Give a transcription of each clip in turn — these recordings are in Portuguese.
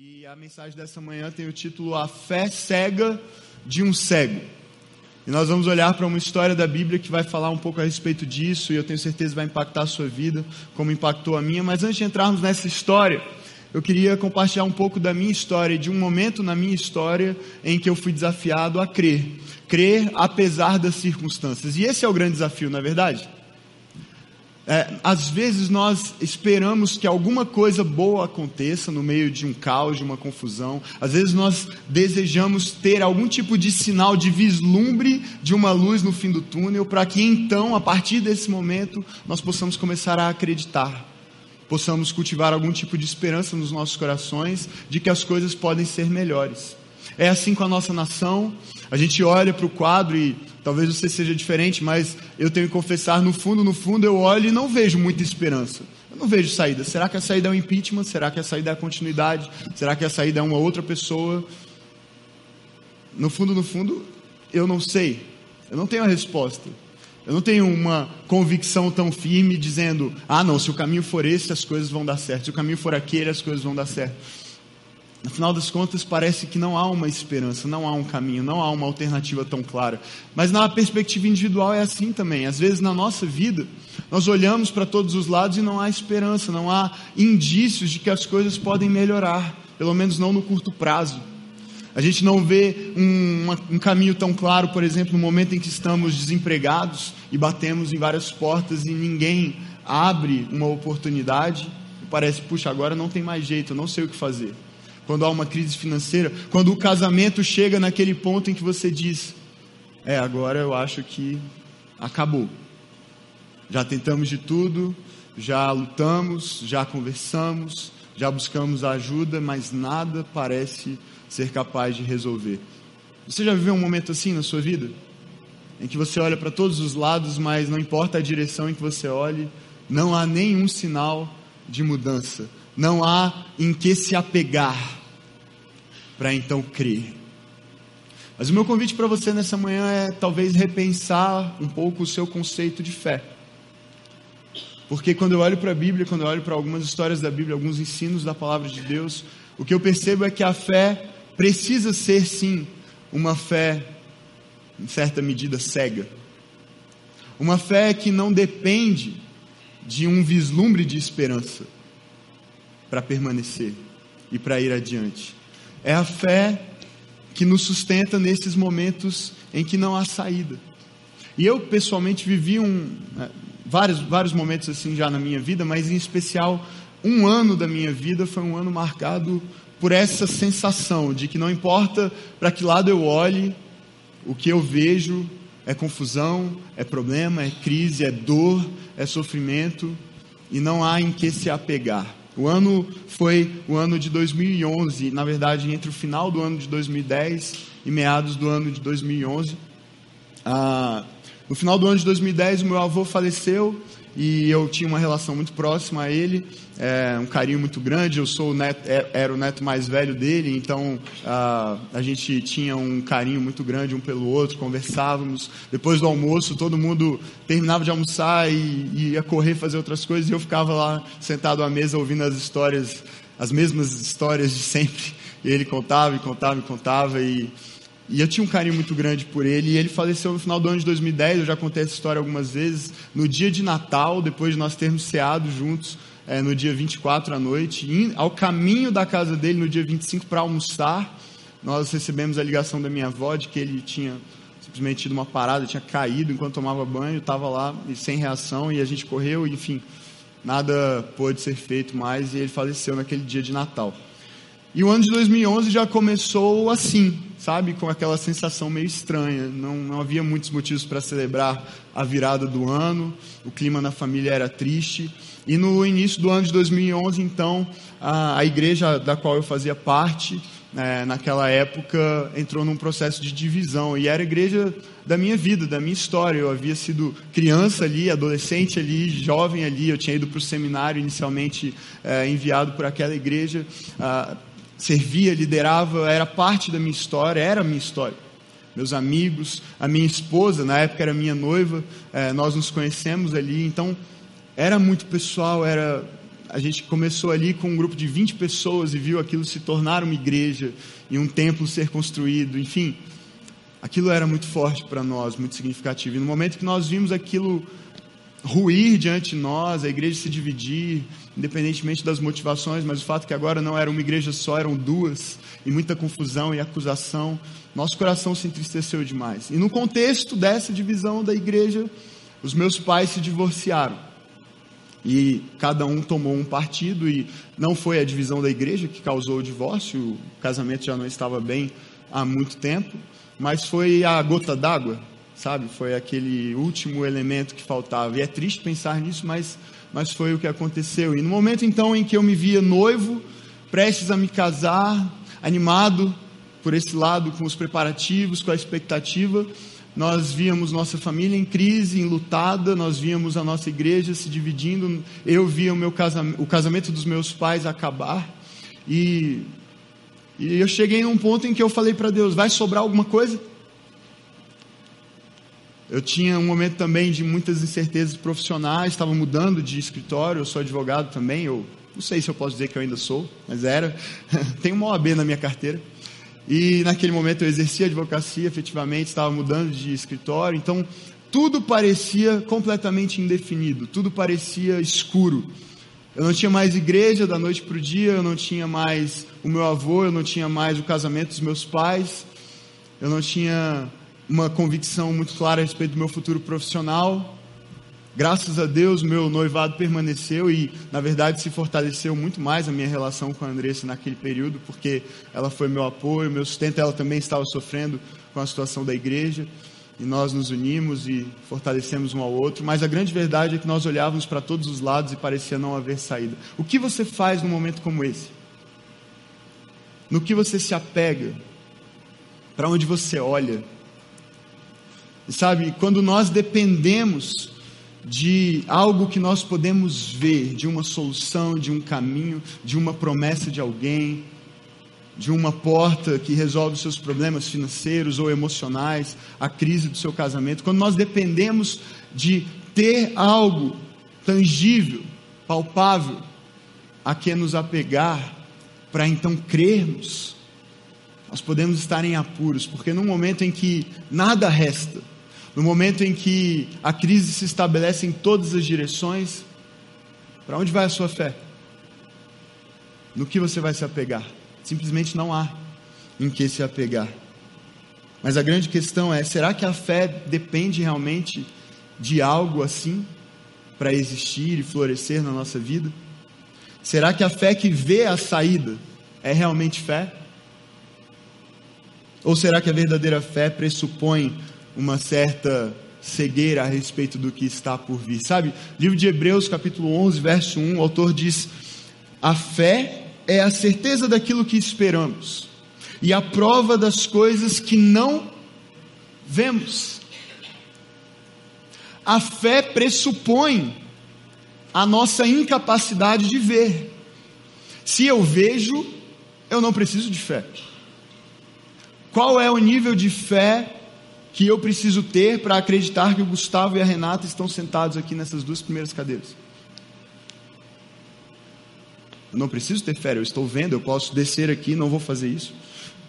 E a mensagem dessa manhã tem o título A Fé Cega de um Cego. E nós vamos olhar para uma história da Bíblia que vai falar um pouco a respeito disso, e eu tenho certeza vai impactar a sua vida, como impactou a minha. Mas antes de entrarmos nessa história, eu queria compartilhar um pouco da minha história, de um momento na minha história em que eu fui desafiado a crer. Crer apesar das circunstâncias. E esse é o grande desafio, não é verdade? É, às vezes nós esperamos que alguma coisa boa aconteça no meio de um caos, de uma confusão. Às vezes nós desejamos ter algum tipo de sinal de vislumbre de uma luz no fim do túnel, para que então, a partir desse momento, nós possamos começar a acreditar. Possamos cultivar algum tipo de esperança nos nossos corações de que as coisas podem ser melhores. É assim com a nossa nação. A gente olha para o quadro e talvez você seja diferente, mas eu tenho que confessar, no fundo, no fundo, eu olho e não vejo muita esperança. Eu não vejo saída. Será que a saída é o impeachment? Será que a saída é a continuidade? Será que a saída é uma outra pessoa? No fundo, no fundo, eu não sei. Eu não tenho a resposta. Eu não tenho uma convicção tão firme dizendo: ah, não, se o caminho for esse, as coisas vão dar certo. Se o caminho for aquele, as coisas vão dar certo. No final das contas, parece que não há uma esperança, não há um caminho, não há uma alternativa tão clara. Mas na perspectiva individual é assim também. Às vezes na nossa vida, nós olhamos para todos os lados e não há esperança, não há indícios de que as coisas podem melhorar, pelo menos não no curto prazo. A gente não vê um, um, caminho tão claro, por exemplo, no momento em que estamos desempregados e batemos em várias portas e ninguém abre uma oportunidade. Parece, puxa, agora não tem mais jeito, eu não sei o que fazer quando há uma crise financeira, quando o casamento chega naquele ponto em que você diz: É, agora eu acho que acabou. Já tentamos de tudo, já lutamos, já conversamos, já buscamos ajuda, mas nada parece ser capaz de resolver. Você já viveu um momento assim na sua vida? Em que você olha para todos os lados, mas não importa a direção em que você olhe, não há nenhum sinal de mudança, não há em que se apegar para então crer. Mas o meu convite para você nessa manhã é talvez repensar um pouco o seu conceito de fé. Porque quando eu olho para a Bíblia, quando eu olho para algumas histórias da Bíblia, alguns ensinos da palavra de Deus, o que eu percebo é que a fé precisa ser sim uma fé em certa medida cega. Uma fé que não depende de um vislumbre de esperança para permanecer e para ir adiante. É a fé que nos sustenta nesses momentos em que não há saída. E eu pessoalmente vivi um, né, vários, vários momentos assim já na minha vida, mas em especial um ano da minha vida foi um ano marcado por essa sensação de que não importa para que lado eu olhe, o que eu vejo é confusão, é problema, é crise, é dor, é sofrimento, e não há em que se apegar. O ano foi o ano de 2011, na verdade, entre o final do ano de 2010 e meados do ano de 2011. Ah, no final do ano de 2010, o meu avô faleceu e eu tinha uma relação muito próxima a ele, é, um carinho muito grande. Eu sou o neto, é, era o neto mais velho dele, então a, a gente tinha um carinho muito grande um pelo outro, conversávamos. Depois do almoço, todo mundo terminava de almoçar e, e ia correr fazer outras coisas e eu ficava lá sentado à mesa ouvindo as histórias, as mesmas histórias de sempre. E ele contava e contava e contava e e eu tinha um carinho muito grande por ele. E ele faleceu no final do ano de 2010. Eu já contei essa história algumas vezes. No dia de Natal, depois de nós termos ceado juntos, é, no dia 24 à noite, ao caminho da casa dele, no dia 25 para almoçar, nós recebemos a ligação da minha avó de que ele tinha simplesmente tido uma parada, tinha caído enquanto tomava banho, estava lá e sem reação. E a gente correu, enfim, nada pôde ser feito mais. E ele faleceu naquele dia de Natal. E o ano de 2011 já começou assim, sabe, com aquela sensação meio estranha. Não, não havia muitos motivos para celebrar a virada do ano, o clima na família era triste. E no início do ano de 2011, então, a, a igreja da qual eu fazia parte, é, naquela época, entrou num processo de divisão. E era a igreja da minha vida, da minha história. Eu havia sido criança ali, adolescente ali, jovem ali. Eu tinha ido para o seminário inicialmente é, enviado por aquela igreja. Ah, servia, liderava, era parte da minha história, era a minha história. Meus amigos, a minha esposa, na época era minha noiva, é, nós nos conhecemos ali, então era muito pessoal, era a gente começou ali com um grupo de 20 pessoas e viu aquilo se tornar uma igreja e um templo ser construído, enfim. Aquilo era muito forte para nós, muito significativo. E no momento que nós vimos aquilo ruir diante de nós, a igreja se dividir, independentemente das motivações, mas o fato que agora não era uma igreja só, eram duas, e muita confusão e acusação, nosso coração se entristeceu demais. E no contexto dessa divisão da igreja, os meus pais se divorciaram. E cada um tomou um partido, e não foi a divisão da igreja que causou o divórcio, o casamento já não estava bem há muito tempo, mas foi a gota d'água, sabe? Foi aquele último elemento que faltava. E é triste pensar nisso, mas, mas foi o que aconteceu. E no momento então em que eu me via noivo, prestes a me casar, animado por esse lado, com os preparativos, com a expectativa, nós víamos nossa família em crise, enlutada, nós víamos a nossa igreja se dividindo, eu via o, meu casamento, o casamento dos meus pais acabar, e, e eu cheguei num ponto em que eu falei para Deus: vai sobrar alguma coisa? Eu tinha um momento também de muitas incertezas profissionais, estava mudando de escritório, eu sou advogado também, eu não sei se eu posso dizer que eu ainda sou, mas era. Tenho uma OAB na minha carteira. E naquele momento eu exercia advocacia, efetivamente, estava mudando de escritório, então tudo parecia completamente indefinido, tudo parecia escuro. Eu não tinha mais igreja da noite para o dia, eu não tinha mais o meu avô, eu não tinha mais o casamento dos meus pais, eu não tinha uma convicção muito clara a respeito do meu futuro profissional. Graças a Deus, meu noivado permaneceu e, na verdade, se fortaleceu muito mais a minha relação com a Andressa naquele período, porque ela foi meu apoio, meu sustento. Ela também estava sofrendo com a situação da igreja e nós nos unimos e fortalecemos um ao outro. Mas a grande verdade é que nós olhávamos para todos os lados e parecia não haver saída. O que você faz num momento como esse? No que você se apega? Para onde você olha? Sabe, quando nós dependemos de algo que nós podemos ver, de uma solução, de um caminho, de uma promessa de alguém, de uma porta que resolve os seus problemas financeiros ou emocionais, a crise do seu casamento, quando nós dependemos de ter algo tangível, palpável, a que nos apegar, para então crermos, nós podemos estar em apuros, porque no momento em que nada resta, no momento em que a crise se estabelece em todas as direções, para onde vai a sua fé? No que você vai se apegar? Simplesmente não há em que se apegar. Mas a grande questão é: será que a fé depende realmente de algo assim para existir e florescer na nossa vida? Será que a fé que vê a saída é realmente fé? Ou será que a verdadeira fé pressupõe uma certa cegueira a respeito do que está por vir. Sabe, livro de Hebreus, capítulo 11, verso 1, o autor diz: A fé é a certeza daquilo que esperamos e a prova das coisas que não vemos. A fé pressupõe a nossa incapacidade de ver. Se eu vejo, eu não preciso de fé. Qual é o nível de fé que eu preciso ter para acreditar que o Gustavo e a Renata estão sentados aqui nessas duas primeiras cadeiras? Eu não preciso ter fé, eu estou vendo, eu posso descer aqui, não vou fazer isso.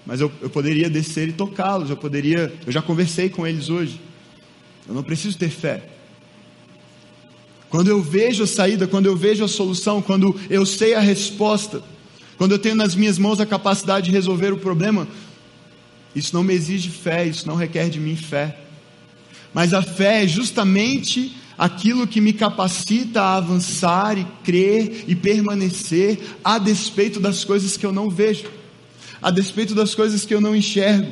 Mas eu, eu poderia descer e tocá-los, eu poderia, eu já conversei com eles hoje. Eu não preciso ter fé. Quando eu vejo a saída, quando eu vejo a solução, quando eu sei a resposta, quando eu tenho nas minhas mãos a capacidade de resolver o problema, isso não me exige fé, isso não requer de mim fé. Mas a fé é justamente aquilo que me capacita a avançar e crer e permanecer a despeito das coisas que eu não vejo, a despeito das coisas que eu não enxergo.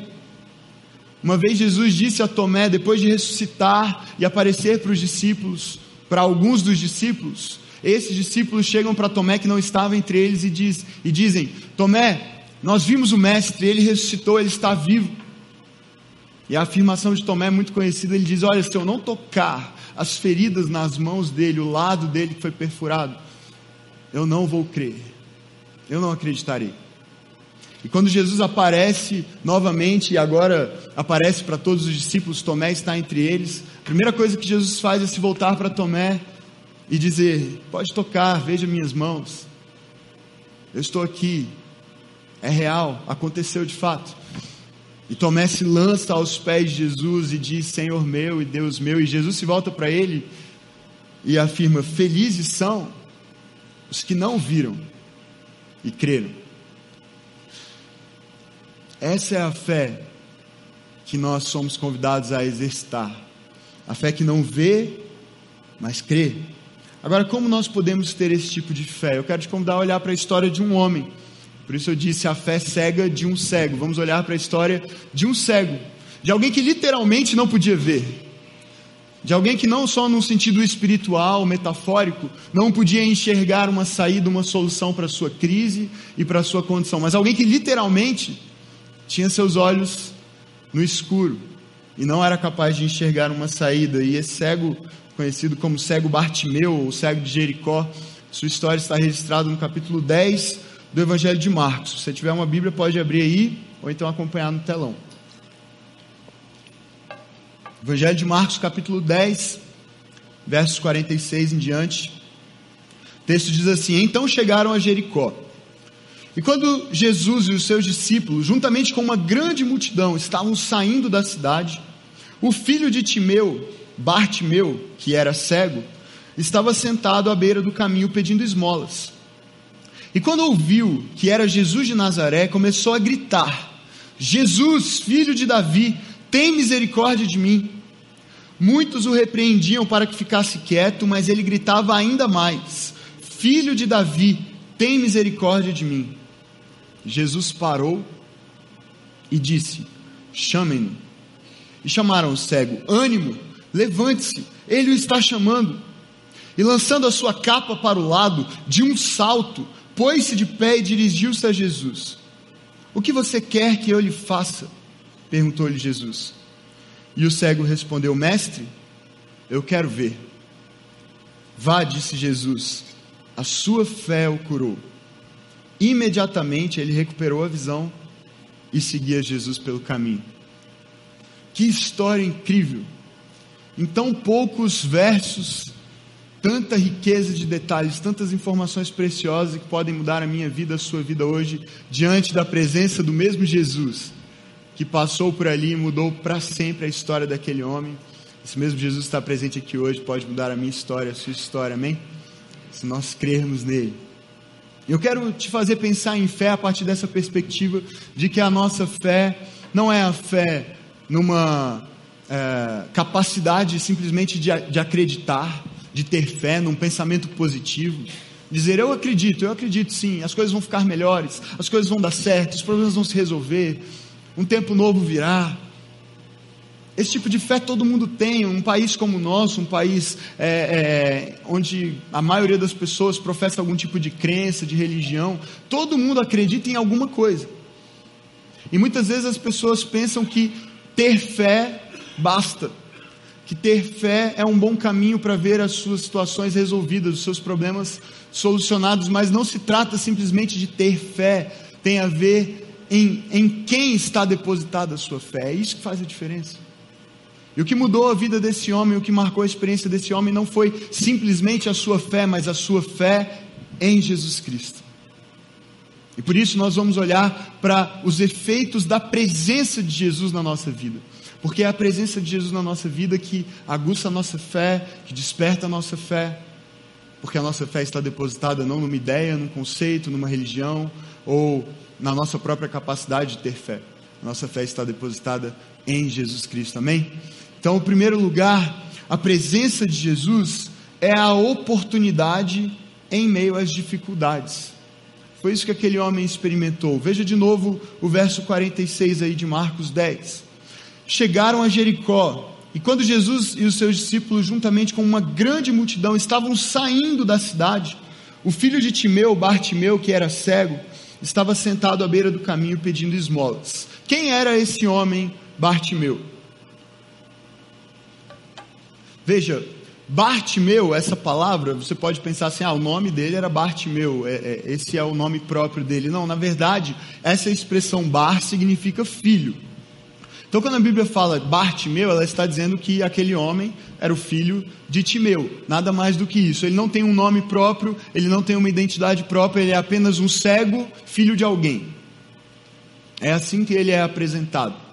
Uma vez Jesus disse a Tomé, depois de ressuscitar e aparecer para os discípulos, para alguns dos discípulos, esses discípulos chegam para Tomé que não estava entre eles e, diz, e dizem: Tomé, nós vimos o Mestre, ele ressuscitou, ele está vivo. E a afirmação de Tomé é muito conhecida. Ele diz: Olha, se eu não tocar as feridas nas mãos dele, o lado dele que foi perfurado, eu não vou crer, eu não acreditarei. E quando Jesus aparece novamente, e agora aparece para todos os discípulos, Tomé está entre eles, a primeira coisa que Jesus faz é se voltar para Tomé e dizer: Pode tocar, veja minhas mãos. Eu estou aqui. É real, aconteceu de fato. E Tomé se lança aos pés de Jesus e diz: Senhor meu e Deus meu. E Jesus se volta para ele e afirma: Felizes são os que não viram e creram. Essa é a fé que nós somos convidados a exercitar. A fé que não vê, mas crê. Agora, como nós podemos ter esse tipo de fé? Eu quero te convidar a olhar para a história de um homem. Por isso eu disse a fé cega de um cego. Vamos olhar para a história de um cego, de alguém que literalmente não podia ver. De alguém que não só no sentido espiritual, metafórico, não podia enxergar uma saída, uma solução para a sua crise e para a sua condição, mas alguém que literalmente tinha seus olhos no escuro e não era capaz de enxergar uma saída. E esse cego, conhecido como cego Bartimeu, ou cego de Jericó, sua história está registrada no capítulo 10 do Evangelho de Marcos. Se você tiver uma Bíblia, pode abrir aí, ou então acompanhar no telão. Evangelho de Marcos, capítulo 10, versos 46 em diante. O texto diz assim: Então chegaram a Jericó. E quando Jesus e os seus discípulos, juntamente com uma grande multidão, estavam saindo da cidade, o filho de Timeu, Bartimeu, que era cego, estava sentado à beira do caminho pedindo esmolas. E quando ouviu que era Jesus de Nazaré, começou a gritar: Jesus, filho de Davi, tem misericórdia de mim. Muitos o repreendiam para que ficasse quieto, mas ele gritava ainda mais: Filho de Davi, tem misericórdia de mim. Jesus parou e disse: Chamem-no. E chamaram o cego: Ânimo, levante-se, ele o está chamando. E lançando a sua capa para o lado, de um salto, pôs-se de pé e dirigiu-se a Jesus. O que você quer que eu lhe faça? perguntou-lhe Jesus. E o cego respondeu: Mestre, eu quero ver. Vá, disse Jesus, a sua fé o curou. Imediatamente ele recuperou a visão e seguia Jesus pelo caminho. Que história incrível! Em tão poucos versos, tanta riqueza de detalhes, tantas informações preciosas que podem mudar a minha vida, a sua vida hoje, diante da presença do mesmo Jesus que passou por ali e mudou para sempre a história daquele homem. Esse mesmo Jesus está presente aqui hoje, pode mudar a minha história, a sua história, amém? Se nós crermos nele. Eu quero te fazer pensar em fé a partir dessa perspectiva de que a nossa fé não é a fé numa é, capacidade simplesmente de, de acreditar, de ter fé, num pensamento positivo. Dizer, eu acredito, eu acredito sim, as coisas vão ficar melhores, as coisas vão dar certo, os problemas vão se resolver, um tempo novo virá. Esse tipo de fé todo mundo tem. Um país como o nosso, um país é, é, onde a maioria das pessoas professa algum tipo de crença, de religião, todo mundo acredita em alguma coisa. E muitas vezes as pessoas pensam que ter fé basta, que ter fé é um bom caminho para ver as suas situações resolvidas, os seus problemas solucionados, mas não se trata simplesmente de ter fé, tem a ver em, em quem está depositada a sua fé. É isso que faz a diferença. E o que mudou a vida desse homem, o que marcou a experiência desse homem, não foi simplesmente a sua fé, mas a sua fé em Jesus Cristo. E por isso nós vamos olhar para os efeitos da presença de Jesus na nossa vida. Porque é a presença de Jesus na nossa vida que aguça a nossa fé, que desperta a nossa fé. Porque a nossa fé está depositada não numa ideia, num conceito, numa religião, ou na nossa própria capacidade de ter fé. A nossa fé está depositada em Jesus Cristo. Amém? Então, em primeiro lugar, a presença de Jesus é a oportunidade em meio às dificuldades. Foi isso que aquele homem experimentou. Veja de novo o verso 46 aí de Marcos 10. Chegaram a Jericó, e quando Jesus e os seus discípulos, juntamente com uma grande multidão, estavam saindo da cidade, o filho de Timeu, Bartimeu, que era cego, estava sentado à beira do caminho pedindo esmolas. Quem era esse homem, Bartimeu? Veja, Bartimeu, essa palavra, você pode pensar assim, ah, o nome dele era Bartimeu, é, é, esse é o nome próprio dele. Não, na verdade, essa expressão Bar significa filho. Então, quando a Bíblia fala Bartimeu, ela está dizendo que aquele homem era o filho de Timeu, nada mais do que isso. Ele não tem um nome próprio, ele não tem uma identidade própria, ele é apenas um cego, filho de alguém. É assim que ele é apresentado.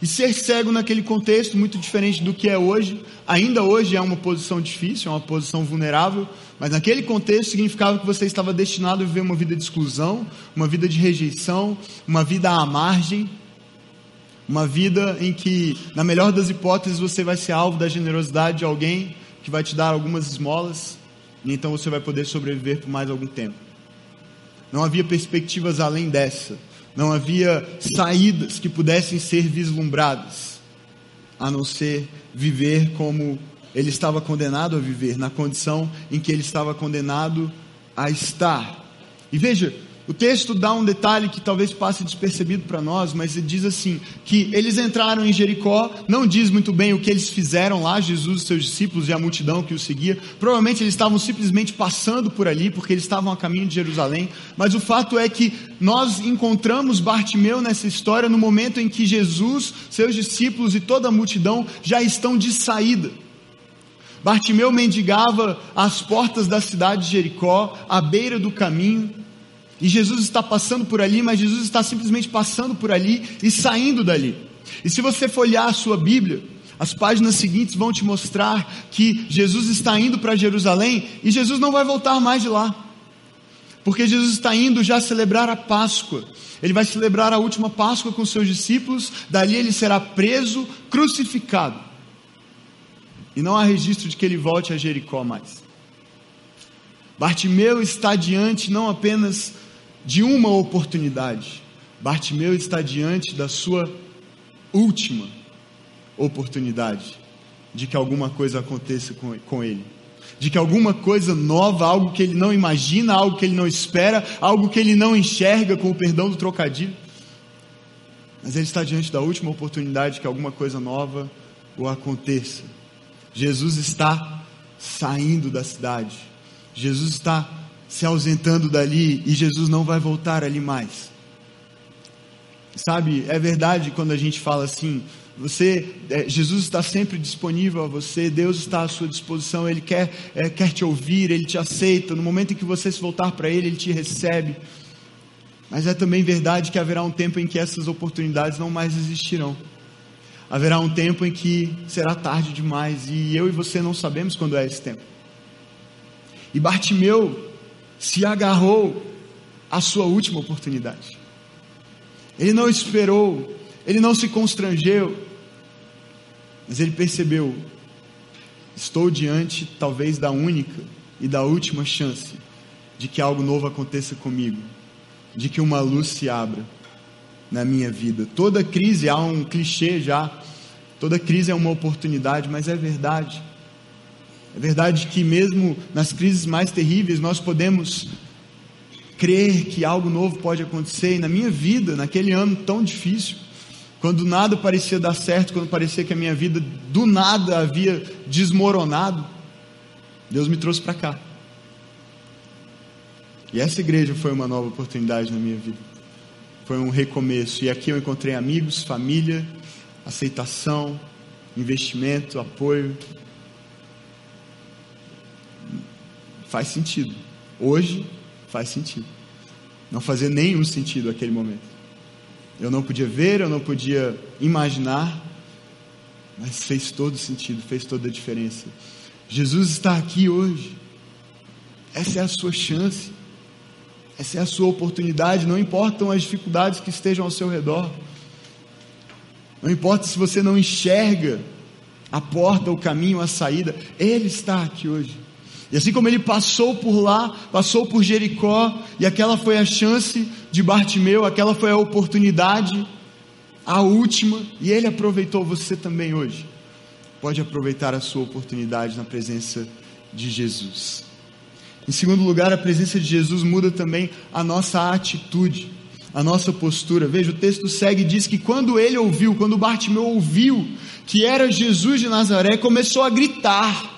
E ser cego naquele contexto, muito diferente do que é hoje, ainda hoje é uma posição difícil, é uma posição vulnerável, mas naquele contexto significava que você estava destinado a viver uma vida de exclusão, uma vida de rejeição, uma vida à margem, uma vida em que, na melhor das hipóteses, você vai ser alvo da generosidade de alguém que vai te dar algumas esmolas, e então você vai poder sobreviver por mais algum tempo. Não havia perspectivas além dessa. Não havia saídas que pudessem ser vislumbradas, a não ser viver como ele estava condenado a viver, na condição em que ele estava condenado a estar. E veja, o texto dá um detalhe que talvez passe despercebido para nós, mas ele diz assim: que eles entraram em Jericó, não diz muito bem o que eles fizeram lá, Jesus seus discípulos e a multidão que os seguia. Provavelmente eles estavam simplesmente passando por ali, porque eles estavam a caminho de Jerusalém. Mas o fato é que nós encontramos Bartimeu nessa história no momento em que Jesus, seus discípulos e toda a multidão já estão de saída. Bartimeu mendigava às portas da cidade de Jericó, à beira do caminho. E Jesus está passando por ali, mas Jesus está simplesmente passando por ali e saindo dali. E se você folhear a sua Bíblia, as páginas seguintes vão te mostrar que Jesus está indo para Jerusalém e Jesus não vai voltar mais de lá. Porque Jesus está indo já celebrar a Páscoa. Ele vai celebrar a última Páscoa com seus discípulos, dali ele será preso, crucificado. E não há registro de que ele volte a Jericó mais. Bartimeu está diante não apenas de uma oportunidade. Bartimeu está diante da sua última oportunidade de que alguma coisa aconteça com, ele. De que alguma coisa nova, algo que ele não imagina, algo que ele não espera, algo que ele não enxerga, com o perdão do trocadilho. Mas ele está diante da última oportunidade que alguma coisa nova o aconteça. Jesus está saindo da cidade. Jesus está se ausentando dali e Jesus não vai voltar ali mais. Sabe, é verdade quando a gente fala assim, você, é, Jesus está sempre disponível a você, Deus está à sua disposição, Ele quer, é, quer te ouvir, Ele te aceita, no momento em que você se voltar para Ele, Ele te recebe. Mas é também verdade que haverá um tempo em que essas oportunidades não mais existirão. Haverá um tempo em que será tarde demais e eu e você não sabemos quando é esse tempo. E Bartimeu se agarrou à sua última oportunidade. Ele não esperou, ele não se constrangeu, mas ele percebeu: estou diante, talvez, da única e da última chance de que algo novo aconteça comigo, de que uma luz se abra na minha vida. Toda crise há um clichê já, toda crise é uma oportunidade, mas é verdade. É verdade que, mesmo nas crises mais terríveis, nós podemos crer que algo novo pode acontecer. E na minha vida, naquele ano tão difícil, quando nada parecia dar certo, quando parecia que a minha vida do nada havia desmoronado, Deus me trouxe para cá. E essa igreja foi uma nova oportunidade na minha vida. Foi um recomeço. E aqui eu encontrei amigos, família, aceitação, investimento, apoio. Faz sentido. Hoje faz sentido. Não fazia nenhum sentido aquele momento. Eu não podia ver, eu não podia imaginar, mas fez todo sentido, fez toda a diferença. Jesus está aqui hoje. Essa é a sua chance. Essa é a sua oportunidade. Não importam as dificuldades que estejam ao seu redor. Não importa se você não enxerga a porta, o caminho, a saída. Ele está aqui hoje. E assim como ele passou por lá, passou por Jericó, e aquela foi a chance de Bartimeu, aquela foi a oportunidade, a última, e ele aproveitou você também hoje. Pode aproveitar a sua oportunidade na presença de Jesus. Em segundo lugar, a presença de Jesus muda também a nossa atitude, a nossa postura. Veja, o texto segue e diz que quando ele ouviu, quando Bartimeu ouviu que era Jesus de Nazaré, começou a gritar.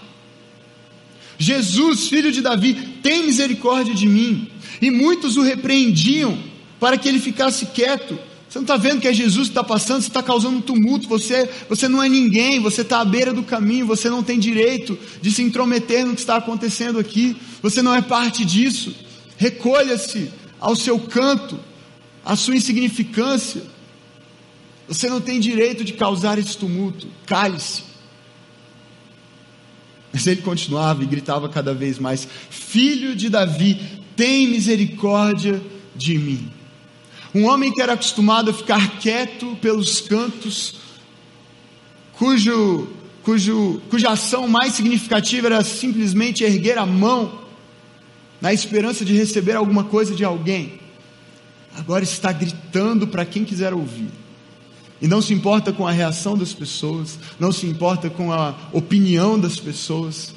Jesus, filho de Davi, tem misericórdia de mim. E muitos o repreendiam para que ele ficasse quieto. Você não está vendo que é Jesus que está passando, você está causando um tumulto, você, você não é ninguém, você está à beira do caminho, você não tem direito de se intrometer no que está acontecendo aqui, você não é parte disso. Recolha-se ao seu canto, à sua insignificância. Você não tem direito de causar esse tumulto, cale-se. Mas ele continuava e gritava cada vez mais: Filho de Davi, tem misericórdia de mim. Um homem que era acostumado a ficar quieto pelos cantos, cujo, cujo, cuja ação mais significativa era simplesmente erguer a mão, na esperança de receber alguma coisa de alguém, agora está gritando para quem quiser ouvir. E não se importa com a reação das pessoas, não se importa com a opinião das pessoas,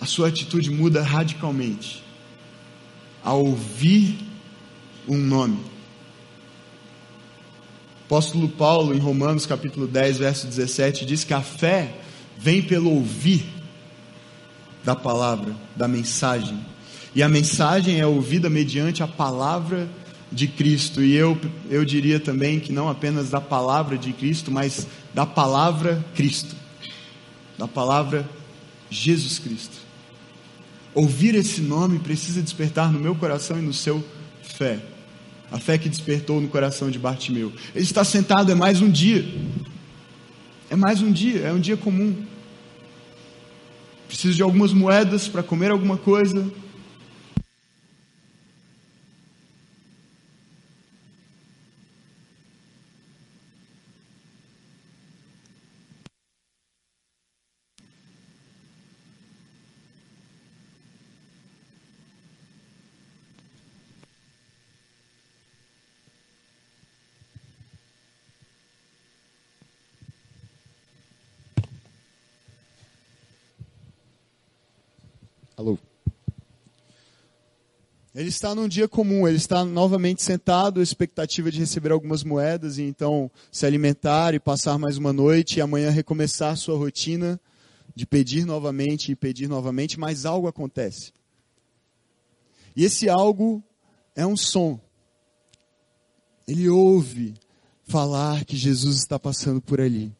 a sua atitude muda radicalmente ao ouvir um nome apóstolo Paulo, em Romanos capítulo 10, verso 17, diz que a fé vem pelo ouvir da palavra, da mensagem. E a mensagem é ouvida mediante a palavra de Cristo. E eu, eu diria também que não apenas da palavra de Cristo, mas da palavra Cristo, da palavra Jesus Cristo. Ouvir esse nome precisa despertar no meu coração e no seu fé a fé que despertou no coração de Bartimeu. Ele está sentado, é mais um dia. É mais um dia, é um dia comum. Preciso de algumas moedas para comer alguma coisa, Ele está num dia comum, ele está novamente sentado, expectativa de receber algumas moedas e então se alimentar e passar mais uma noite e amanhã recomeçar sua rotina de pedir novamente e pedir novamente, mas algo acontece. E esse algo é um som. Ele ouve falar que Jesus está passando por ali.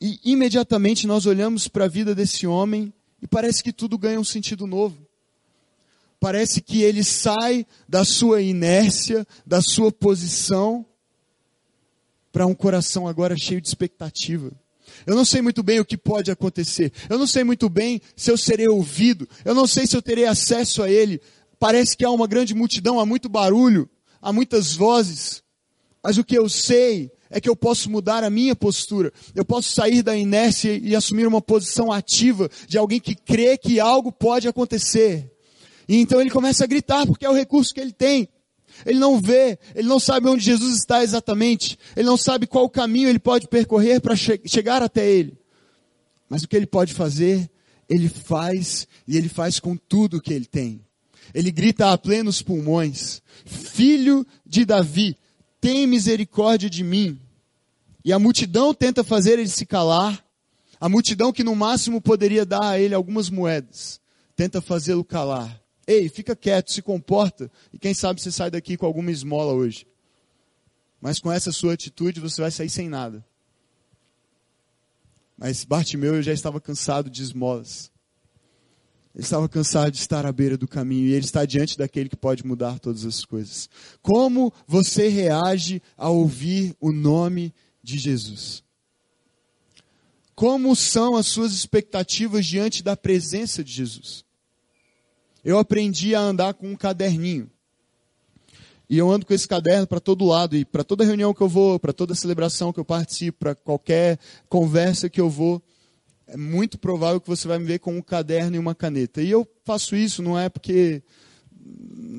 E imediatamente nós olhamos para a vida desse homem e parece que tudo ganha um sentido novo. Parece que ele sai da sua inércia, da sua posição, para um coração agora cheio de expectativa. Eu não sei muito bem o que pode acontecer. Eu não sei muito bem se eu serei ouvido. Eu não sei se eu terei acesso a ele. Parece que há uma grande multidão, há muito barulho, há muitas vozes. Mas o que eu sei é que eu posso mudar a minha postura. Eu posso sair da inércia e assumir uma posição ativa de alguém que crê que algo pode acontecer. E então ele começa a gritar porque é o recurso que ele tem. Ele não vê, ele não sabe onde Jesus está exatamente, ele não sabe qual caminho ele pode percorrer para che chegar até ele. Mas o que ele pode fazer, ele faz e ele faz com tudo que ele tem. Ele grita a plenos pulmões: Filho de Davi, tem misericórdia de mim. E a multidão tenta fazer ele se calar. A multidão que no máximo poderia dar a ele algumas moedas, tenta fazê-lo calar. Ei, fica quieto, se comporta, e quem sabe você sai daqui com alguma esmola hoje. Mas com essa sua atitude você vai sair sem nada. Mas Bartimeu já estava cansado de esmolas. Ele estava cansado de estar à beira do caminho e ele está diante daquele que pode mudar todas as coisas. Como você reage ao ouvir o nome de Jesus? Como são as suas expectativas diante da presença de Jesus? Eu aprendi a andar com um caderninho. E eu ando com esse caderno para todo lado, e para toda reunião que eu vou, para toda celebração que eu participo, para qualquer conversa que eu vou, é muito provável que você vai me ver com um caderno e uma caneta. E eu faço isso não é porque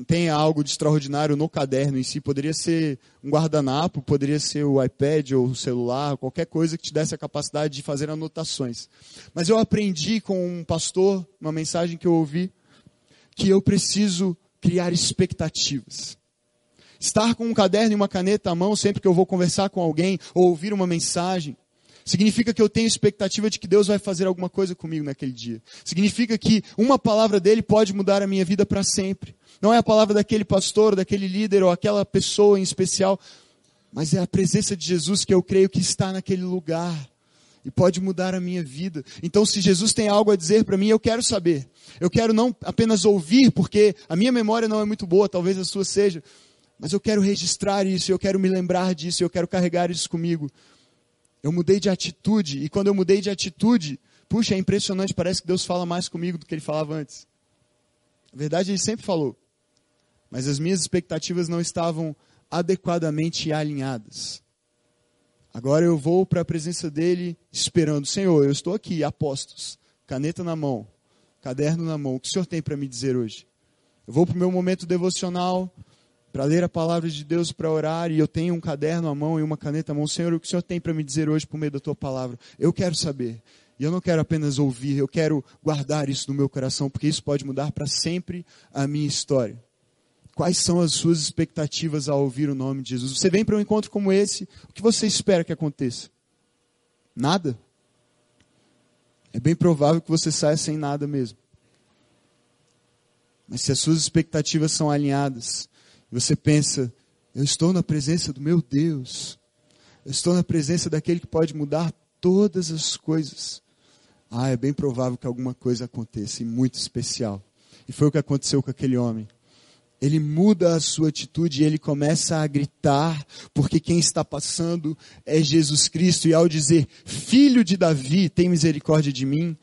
tem algo de extraordinário no caderno em si. Poderia ser um guardanapo, poderia ser o iPad ou o celular, qualquer coisa que te desse a capacidade de fazer anotações. Mas eu aprendi com um pastor, uma mensagem que eu ouvi, que eu preciso criar expectativas. Estar com um caderno e uma caneta à mão sempre que eu vou conversar com alguém ou ouvir uma mensagem Significa que eu tenho expectativa de que Deus vai fazer alguma coisa comigo naquele dia. Significa que uma palavra dele pode mudar a minha vida para sempre. Não é a palavra daquele pastor, daquele líder ou aquela pessoa em especial, mas é a presença de Jesus que eu creio que está naquele lugar e pode mudar a minha vida. Então, se Jesus tem algo a dizer para mim, eu quero saber. Eu quero não apenas ouvir, porque a minha memória não é muito boa, talvez a sua seja, mas eu quero registrar isso, eu quero me lembrar disso, eu quero carregar isso comigo. Eu mudei de atitude, e quando eu mudei de atitude, puxa, é impressionante, parece que Deus fala mais comigo do que ele falava antes. Na verdade, ele sempre falou, mas as minhas expectativas não estavam adequadamente alinhadas. Agora eu vou para a presença dele esperando, Senhor, eu estou aqui, apostos, caneta na mão, caderno na mão, o que o Senhor tem para me dizer hoje? Eu vou para o meu momento devocional, para ler a palavra de Deus, para orar, e eu tenho um caderno à mão e uma caneta à mão. Senhor, o que o Senhor tem para me dizer hoje por meio da tua palavra? Eu quero saber. E eu não quero apenas ouvir, eu quero guardar isso no meu coração, porque isso pode mudar para sempre a minha história. Quais são as suas expectativas ao ouvir o nome de Jesus? Você vem para um encontro como esse, o que você espera que aconteça? Nada? É bem provável que você saia sem nada mesmo. Mas se as suas expectativas são alinhadas, e você pensa, eu estou na presença do meu Deus, eu estou na presença daquele que pode mudar todas as coisas. Ah, é bem provável que alguma coisa aconteça, e muito especial. E foi o que aconteceu com aquele homem ele muda a sua atitude e ele começa a gritar, porque quem está passando é Jesus Cristo. E ao dizer, filho de Davi, tem misericórdia de mim,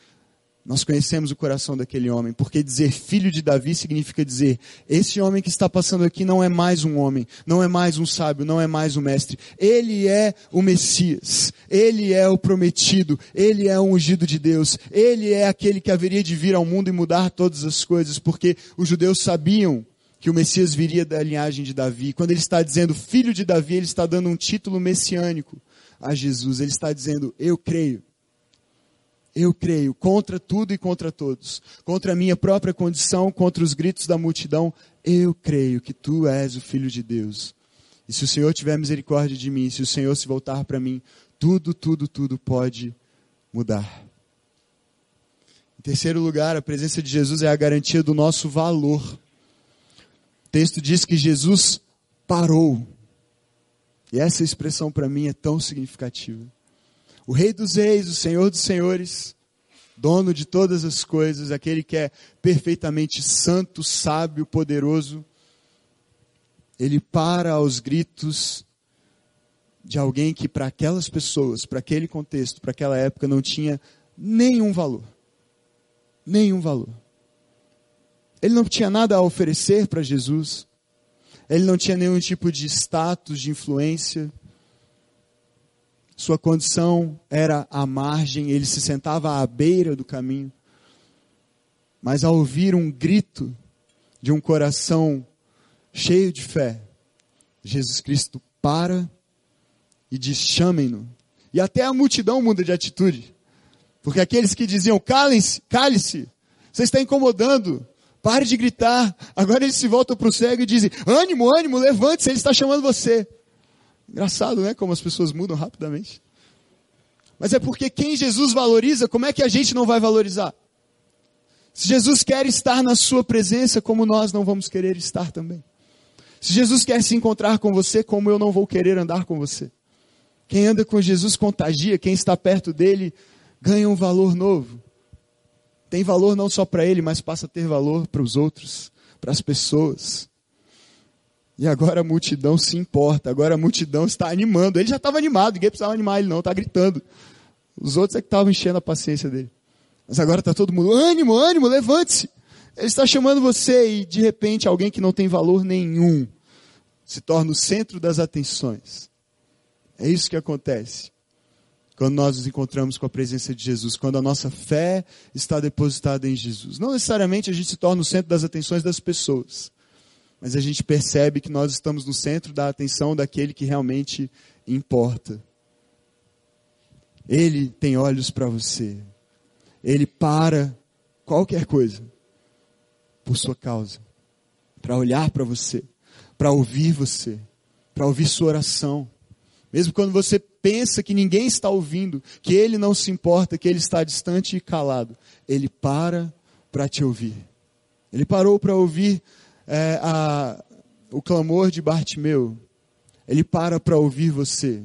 nós conhecemos o coração daquele homem, porque dizer filho de Davi significa dizer: esse homem que está passando aqui não é mais um homem, não é mais um sábio, não é mais um mestre. Ele é o Messias, ele é o prometido, ele é o ungido de Deus, ele é aquele que haveria de vir ao mundo e mudar todas as coisas, porque os judeus sabiam que o Messias viria da linhagem de Davi. Quando ele está dizendo filho de Davi, ele está dando um título messiânico a Jesus. Ele está dizendo: Eu creio. Eu creio contra tudo e contra todos, contra a minha própria condição, contra os gritos da multidão. Eu creio que tu és o filho de Deus. E se o Senhor tiver misericórdia de mim, se o Senhor se voltar para mim, tudo, tudo, tudo pode mudar. Em terceiro lugar, a presença de Jesus é a garantia do nosso valor. Texto diz que Jesus parou. E essa expressão para mim é tão significativa. O Rei dos Reis, o Senhor dos Senhores, dono de todas as coisas, aquele que é perfeitamente santo, sábio, poderoso, ele para aos gritos de alguém que para aquelas pessoas, para aquele contexto, para aquela época não tinha nenhum valor. Nenhum valor. Ele não tinha nada a oferecer para Jesus. Ele não tinha nenhum tipo de status, de influência. Sua condição era à margem, ele se sentava à beira do caminho. Mas ao ouvir um grito de um coração cheio de fé, Jesus Cristo para e diz: chamem-no. E até a multidão muda de atitude. Porque aqueles que diziam: calem-se, cale-se, você está incomodando. Pare de gritar. Agora eles se voltam para o cego e dizem: ânimo, ânimo, levante-se, ele está chamando você. Engraçado, né? Como as pessoas mudam rapidamente. Mas é porque quem Jesus valoriza, como é que a gente não vai valorizar? Se Jesus quer estar na sua presença, como nós não vamos querer estar também? Se Jesus quer se encontrar com você, como eu não vou querer andar com você? Quem anda com Jesus contagia, quem está perto dele ganha um valor novo tem valor não só para ele, mas passa a ter valor para os outros, para as pessoas. E agora a multidão se importa, agora a multidão está animando. Ele já estava animado, ninguém precisava animar ele não, está gritando. Os outros é que estavam enchendo a paciência dele. Mas agora está todo mundo, ânimo, ânimo, levante-se. Ele está chamando você e de repente alguém que não tem valor nenhum se torna o centro das atenções. É isso que acontece quando nós nos encontramos com a presença de Jesus, quando a nossa fé está depositada em Jesus. Não necessariamente a gente se torna o centro das atenções das pessoas, mas a gente percebe que nós estamos no centro da atenção daquele que realmente importa. Ele tem olhos para você. Ele para qualquer coisa por sua causa, para olhar para você, para ouvir você, para ouvir sua oração. Mesmo quando você pensa que ninguém está ouvindo, que ele não se importa, que ele está distante e calado, ele para para te ouvir. Ele parou para ouvir é, a, o clamor de Bartimeu. Ele para para ouvir você.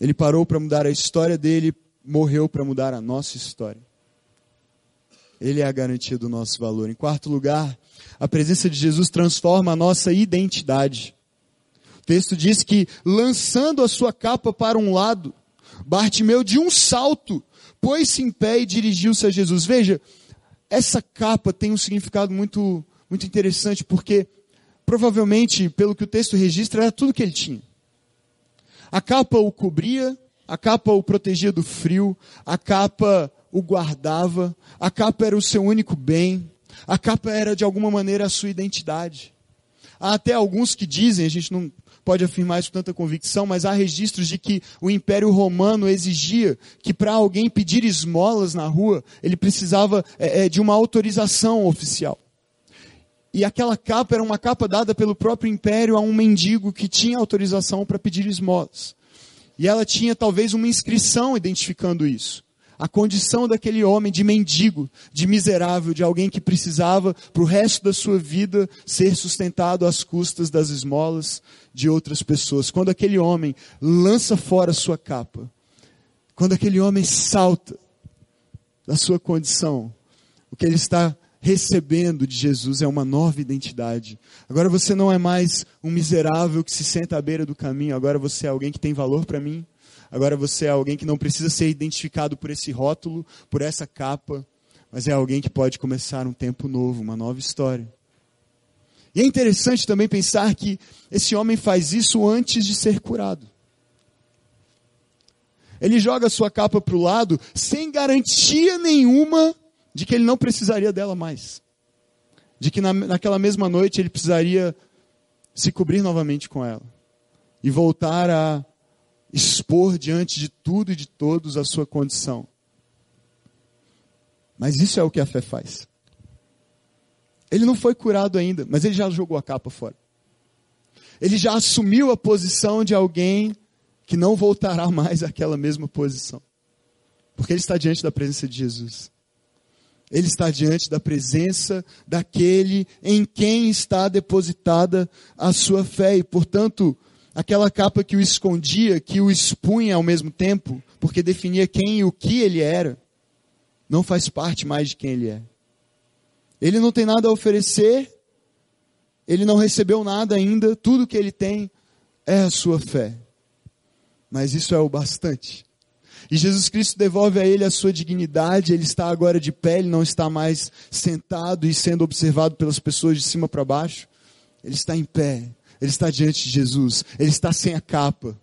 Ele parou para mudar a história dele, morreu para mudar a nossa história. Ele é a garantia do nosso valor. Em quarto lugar, a presença de Jesus transforma a nossa identidade. O texto diz que, lançando a sua capa para um lado, Bartimeu, de um salto, pôs-se em pé e dirigiu-se a Jesus. Veja, essa capa tem um significado muito, muito interessante, porque provavelmente, pelo que o texto registra, era tudo que ele tinha. A capa o cobria, a capa o protegia do frio, a capa o guardava, a capa era o seu único bem, a capa era de alguma maneira a sua identidade. Há até alguns que dizem, a gente não pode afirmar isso com tanta convicção, mas há registros de que o Império Romano exigia que para alguém pedir esmolas na rua, ele precisava é, é, de uma autorização oficial. E aquela capa era uma capa dada pelo próprio Império a um mendigo que tinha autorização para pedir esmolas. E ela tinha talvez uma inscrição identificando isso a condição daquele homem de mendigo, de miserável, de alguém que precisava para o resto da sua vida ser sustentado às custas das esmolas de outras pessoas. Quando aquele homem lança fora a sua capa, quando aquele homem salta da sua condição, o que ele está recebendo de Jesus é uma nova identidade. Agora você não é mais um miserável que se senta à beira do caminho, agora você é alguém que tem valor para mim. Agora você é alguém que não precisa ser identificado por esse rótulo, por essa capa, mas é alguém que pode começar um tempo novo, uma nova história. E é interessante também pensar que esse homem faz isso antes de ser curado. Ele joga sua capa para o lado sem garantia nenhuma de que ele não precisaria dela mais. De que na, naquela mesma noite ele precisaria se cobrir novamente com ela. E voltar a expor diante de tudo e de todos a sua condição. Mas isso é o que a fé faz. Ele não foi curado ainda, mas ele já jogou a capa fora. Ele já assumiu a posição de alguém que não voltará mais àquela mesma posição. Porque ele está diante da presença de Jesus. Ele está diante da presença daquele em quem está depositada a sua fé. E, portanto, aquela capa que o escondia, que o expunha ao mesmo tempo, porque definia quem e o que ele era, não faz parte mais de quem ele é. Ele não tem nada a oferecer, ele não recebeu nada ainda, tudo que ele tem é a sua fé. Mas isso é o bastante. E Jesus Cristo devolve a ele a sua dignidade, ele está agora de pé, ele não está mais sentado e sendo observado pelas pessoas de cima para baixo. Ele está em pé, ele está diante de Jesus, ele está sem a capa.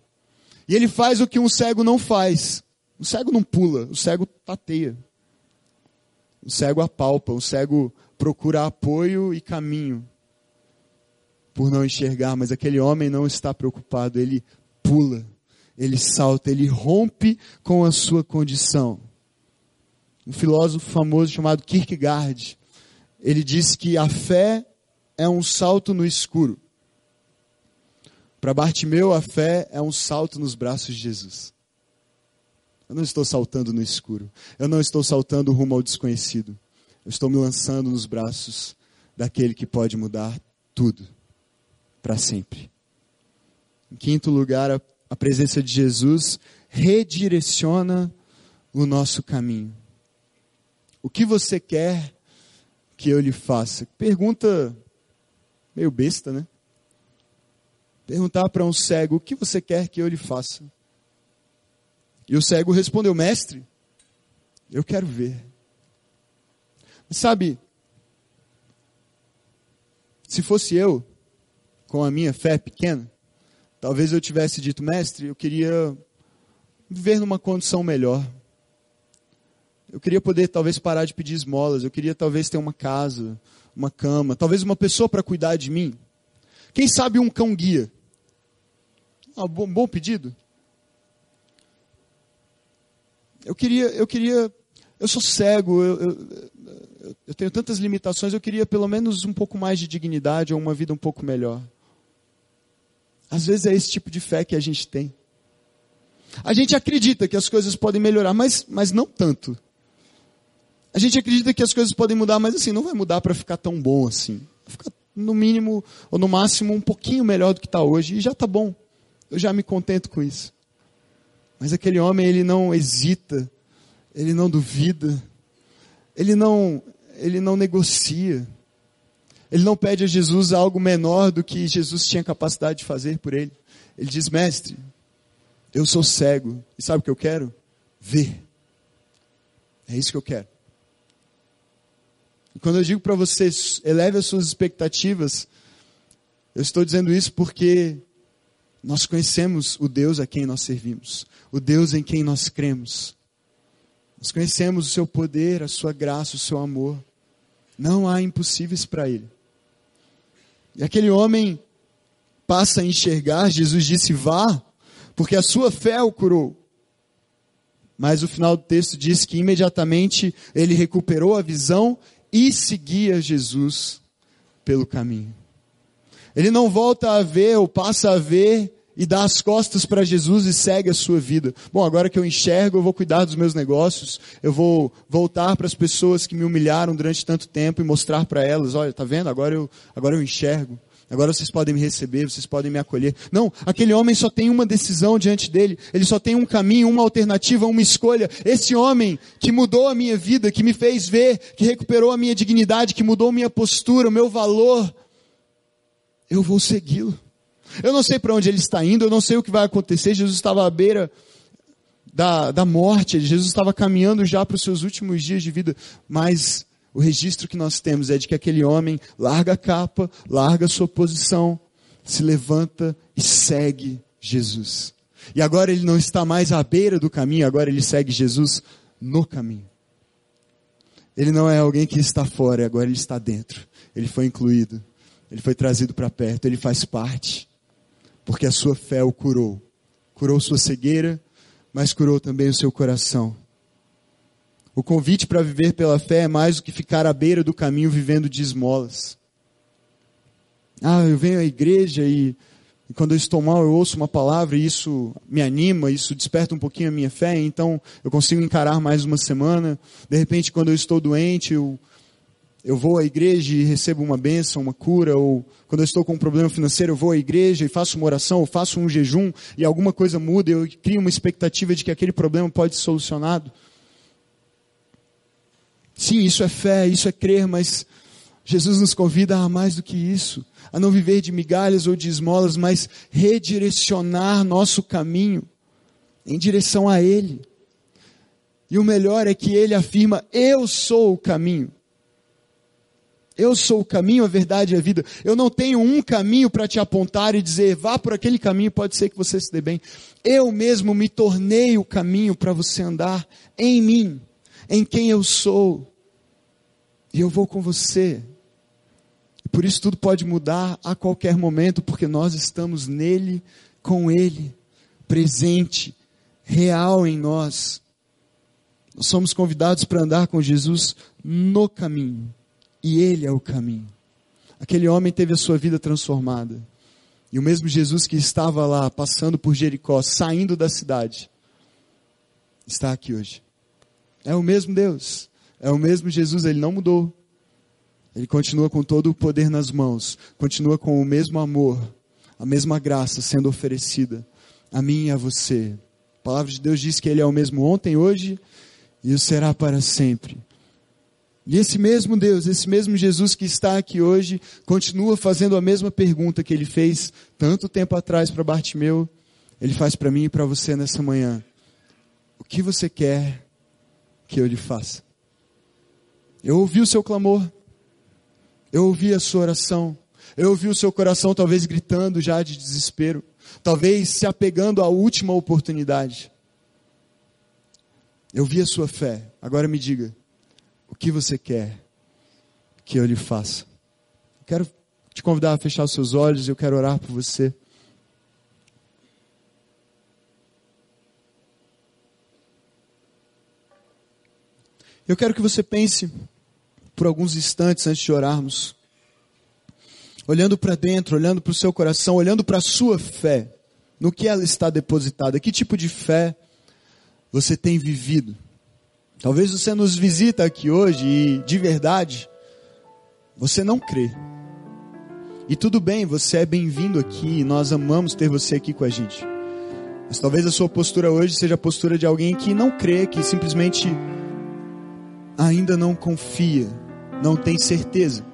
E ele faz o que um cego não faz. O cego não pula, o cego tateia. O cego apalpa, o cego procura apoio e caminho por não enxergar, mas aquele homem não está preocupado, ele pula, ele salta, ele rompe com a sua condição. Um filósofo famoso chamado Kierkegaard, ele disse que a fé é um salto no escuro. Para Bartimeu, a fé é um salto nos braços de Jesus. Eu não estou saltando no escuro. Eu não estou saltando rumo ao desconhecido. Eu estou me lançando nos braços daquele que pode mudar tudo para sempre. Em quinto lugar, a, a presença de Jesus redireciona o nosso caminho. O que você quer que eu lhe faça? Pergunta meio besta, né? Perguntar para um cego: O que você quer que eu lhe faça? E o cego respondeu: Mestre, eu quero ver. Sabe, se fosse eu, com a minha fé pequena, talvez eu tivesse dito: Mestre, eu queria viver numa condição melhor. Eu queria poder talvez parar de pedir esmolas, eu queria talvez ter uma casa, uma cama, talvez uma pessoa para cuidar de mim. Quem sabe um cão guia? Ah, bom, pedido. Eu queria, eu queria, eu sou cego, eu, eu, eu tenho tantas limitações, eu queria pelo menos um pouco mais de dignidade ou uma vida um pouco melhor. Às vezes é esse tipo de fé que a gente tem. A gente acredita que as coisas podem melhorar, mas, mas não tanto. A gente acredita que as coisas podem mudar, mas assim, não vai mudar para ficar tão bom assim. Ficar, no mínimo ou no máximo um pouquinho melhor do que está hoje e já está bom. Eu já me contento com isso. Mas aquele homem, ele não hesita, ele não duvida, ele não, ele não negocia. Ele não pede a Jesus algo menor do que Jesus tinha capacidade de fazer por ele. Ele diz: Mestre, eu sou cego. E sabe o que eu quero? Ver. É isso que eu quero. E quando eu digo para vocês, eleve as suas expectativas, eu estou dizendo isso porque nós conhecemos o Deus a quem nós servimos, o Deus em quem nós cremos. Nós conhecemos o seu poder, a sua graça, o seu amor. Não há impossíveis para ele. E aquele homem passa a enxergar, Jesus disse: vá, porque a sua fé o curou. Mas o final do texto diz que imediatamente ele recuperou a visão e seguia Jesus pelo caminho. Ele não volta a ver ou passa a ver e dá as costas para Jesus e segue a sua vida. Bom, agora que eu enxergo, eu vou cuidar dos meus negócios, eu vou voltar para as pessoas que me humilharam durante tanto tempo e mostrar para elas, olha, tá vendo? Agora eu, agora eu enxergo. Agora vocês podem me receber, vocês podem me acolher. Não, aquele homem só tem uma decisão diante dele. Ele só tem um caminho, uma alternativa, uma escolha. Esse homem que mudou a minha vida, que me fez ver, que recuperou a minha dignidade, que mudou minha postura, o meu valor, eu vou segui-lo. Eu não sei para onde ele está indo, eu não sei o que vai acontecer. Jesus estava à beira da, da morte, Jesus estava caminhando já para os seus últimos dias de vida, mas o registro que nós temos é de que aquele homem larga a capa, larga a sua posição, se levanta e segue Jesus. E agora ele não está mais à beira do caminho, agora ele segue Jesus no caminho. Ele não é alguém que está fora, agora ele está dentro. Ele foi incluído, ele foi trazido para perto, ele faz parte, porque a sua fé o curou. Curou sua cegueira, mas curou também o seu coração. O convite para viver pela fé é mais do que ficar à beira do caminho vivendo de esmolas. Ah, eu venho à igreja e, e, quando eu estou mal eu ouço uma palavra e isso me anima, isso desperta um pouquinho a minha fé, então eu consigo encarar mais uma semana. De repente, quando eu estou doente, eu, eu vou à igreja e recebo uma bênção, uma cura, ou quando eu estou com um problema financeiro, eu vou à igreja e faço uma oração, ou faço um jejum e alguma coisa muda, eu crio uma expectativa de que aquele problema pode ser solucionado. Sim, isso é fé, isso é crer, mas Jesus nos convida a mais do que isso, a não viver de migalhas ou de esmolas, mas redirecionar nosso caminho em direção a Ele. E o melhor é que Ele afirma: Eu sou o caminho. Eu sou o caminho, a verdade e a vida. Eu não tenho um caminho para te apontar e dizer, vá por aquele caminho, pode ser que você se dê bem. Eu mesmo me tornei o caminho para você andar em mim, em quem eu sou. E eu vou com você. Por isso tudo pode mudar a qualquer momento, porque nós estamos nele, com ele, presente, real em nós. Nós somos convidados para andar com Jesus no caminho. E ele é o caminho. Aquele homem teve a sua vida transformada. E o mesmo Jesus que estava lá, passando por Jericó, saindo da cidade, está aqui hoje. É o mesmo Deus. É o mesmo Jesus, ele não mudou. Ele continua com todo o poder nas mãos, continua com o mesmo amor, a mesma graça sendo oferecida a mim e a você. A palavra de Deus diz que ele é o mesmo ontem, hoje e o será para sempre. E esse mesmo Deus, esse mesmo Jesus que está aqui hoje, continua fazendo a mesma pergunta que ele fez tanto tempo atrás para Bartimeu, ele faz para mim e para você nessa manhã. O que você quer que eu lhe faça? Eu ouvi o seu clamor. Eu ouvi a sua oração. Eu ouvi o seu coração talvez gritando já de desespero. Talvez se apegando à última oportunidade. Eu vi a sua fé. Agora me diga, que você quer que eu lhe faça? quero te convidar a fechar os seus olhos, eu quero orar por você. Eu quero que você pense por alguns instantes antes de orarmos. Olhando para dentro, olhando para o seu coração, olhando para a sua fé, no que ela está depositada, que tipo de fé você tem vivido. Talvez você nos visita aqui hoje e, de verdade, você não crê. E tudo bem, você é bem-vindo aqui, nós amamos ter você aqui com a gente. Mas talvez a sua postura hoje seja a postura de alguém que não crê, que simplesmente ainda não confia, não tem certeza.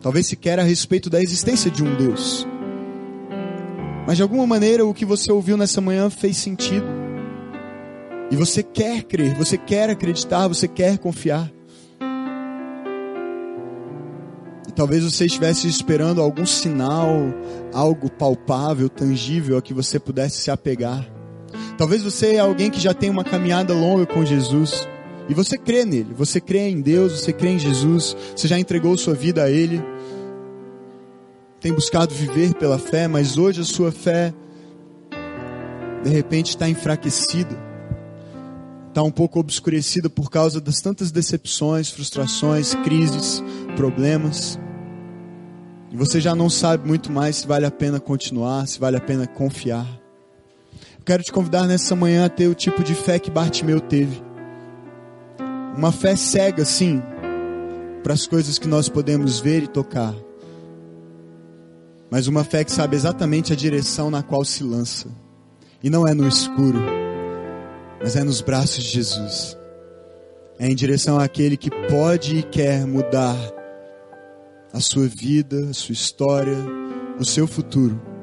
Talvez sequer a respeito da existência de um Deus. Mas de alguma maneira o que você ouviu nessa manhã fez sentido. E você quer crer, você quer acreditar, você quer confiar. E talvez você estivesse esperando algum sinal, algo palpável, tangível a que você pudesse se apegar. Talvez você é alguém que já tem uma caminhada longa com Jesus. E você crê nele, você crê em Deus, você crê em Jesus, você já entregou sua vida a Ele tem buscado viver pela fé, mas hoje a sua fé de repente está enfraquecida, está um pouco obscurecida por causa das tantas decepções, frustrações, crises, problemas. E você já não sabe muito mais se vale a pena continuar, se vale a pena confiar. Eu quero te convidar nessa manhã a ter o tipo de fé que Bartimeu teve. Uma fé cega, sim, para as coisas que nós podemos ver e tocar mas uma fé que sabe exatamente a direção na qual se lança. E não é no escuro, mas é nos braços de Jesus. É em direção àquele que pode e quer mudar a sua vida, a sua história, o seu futuro.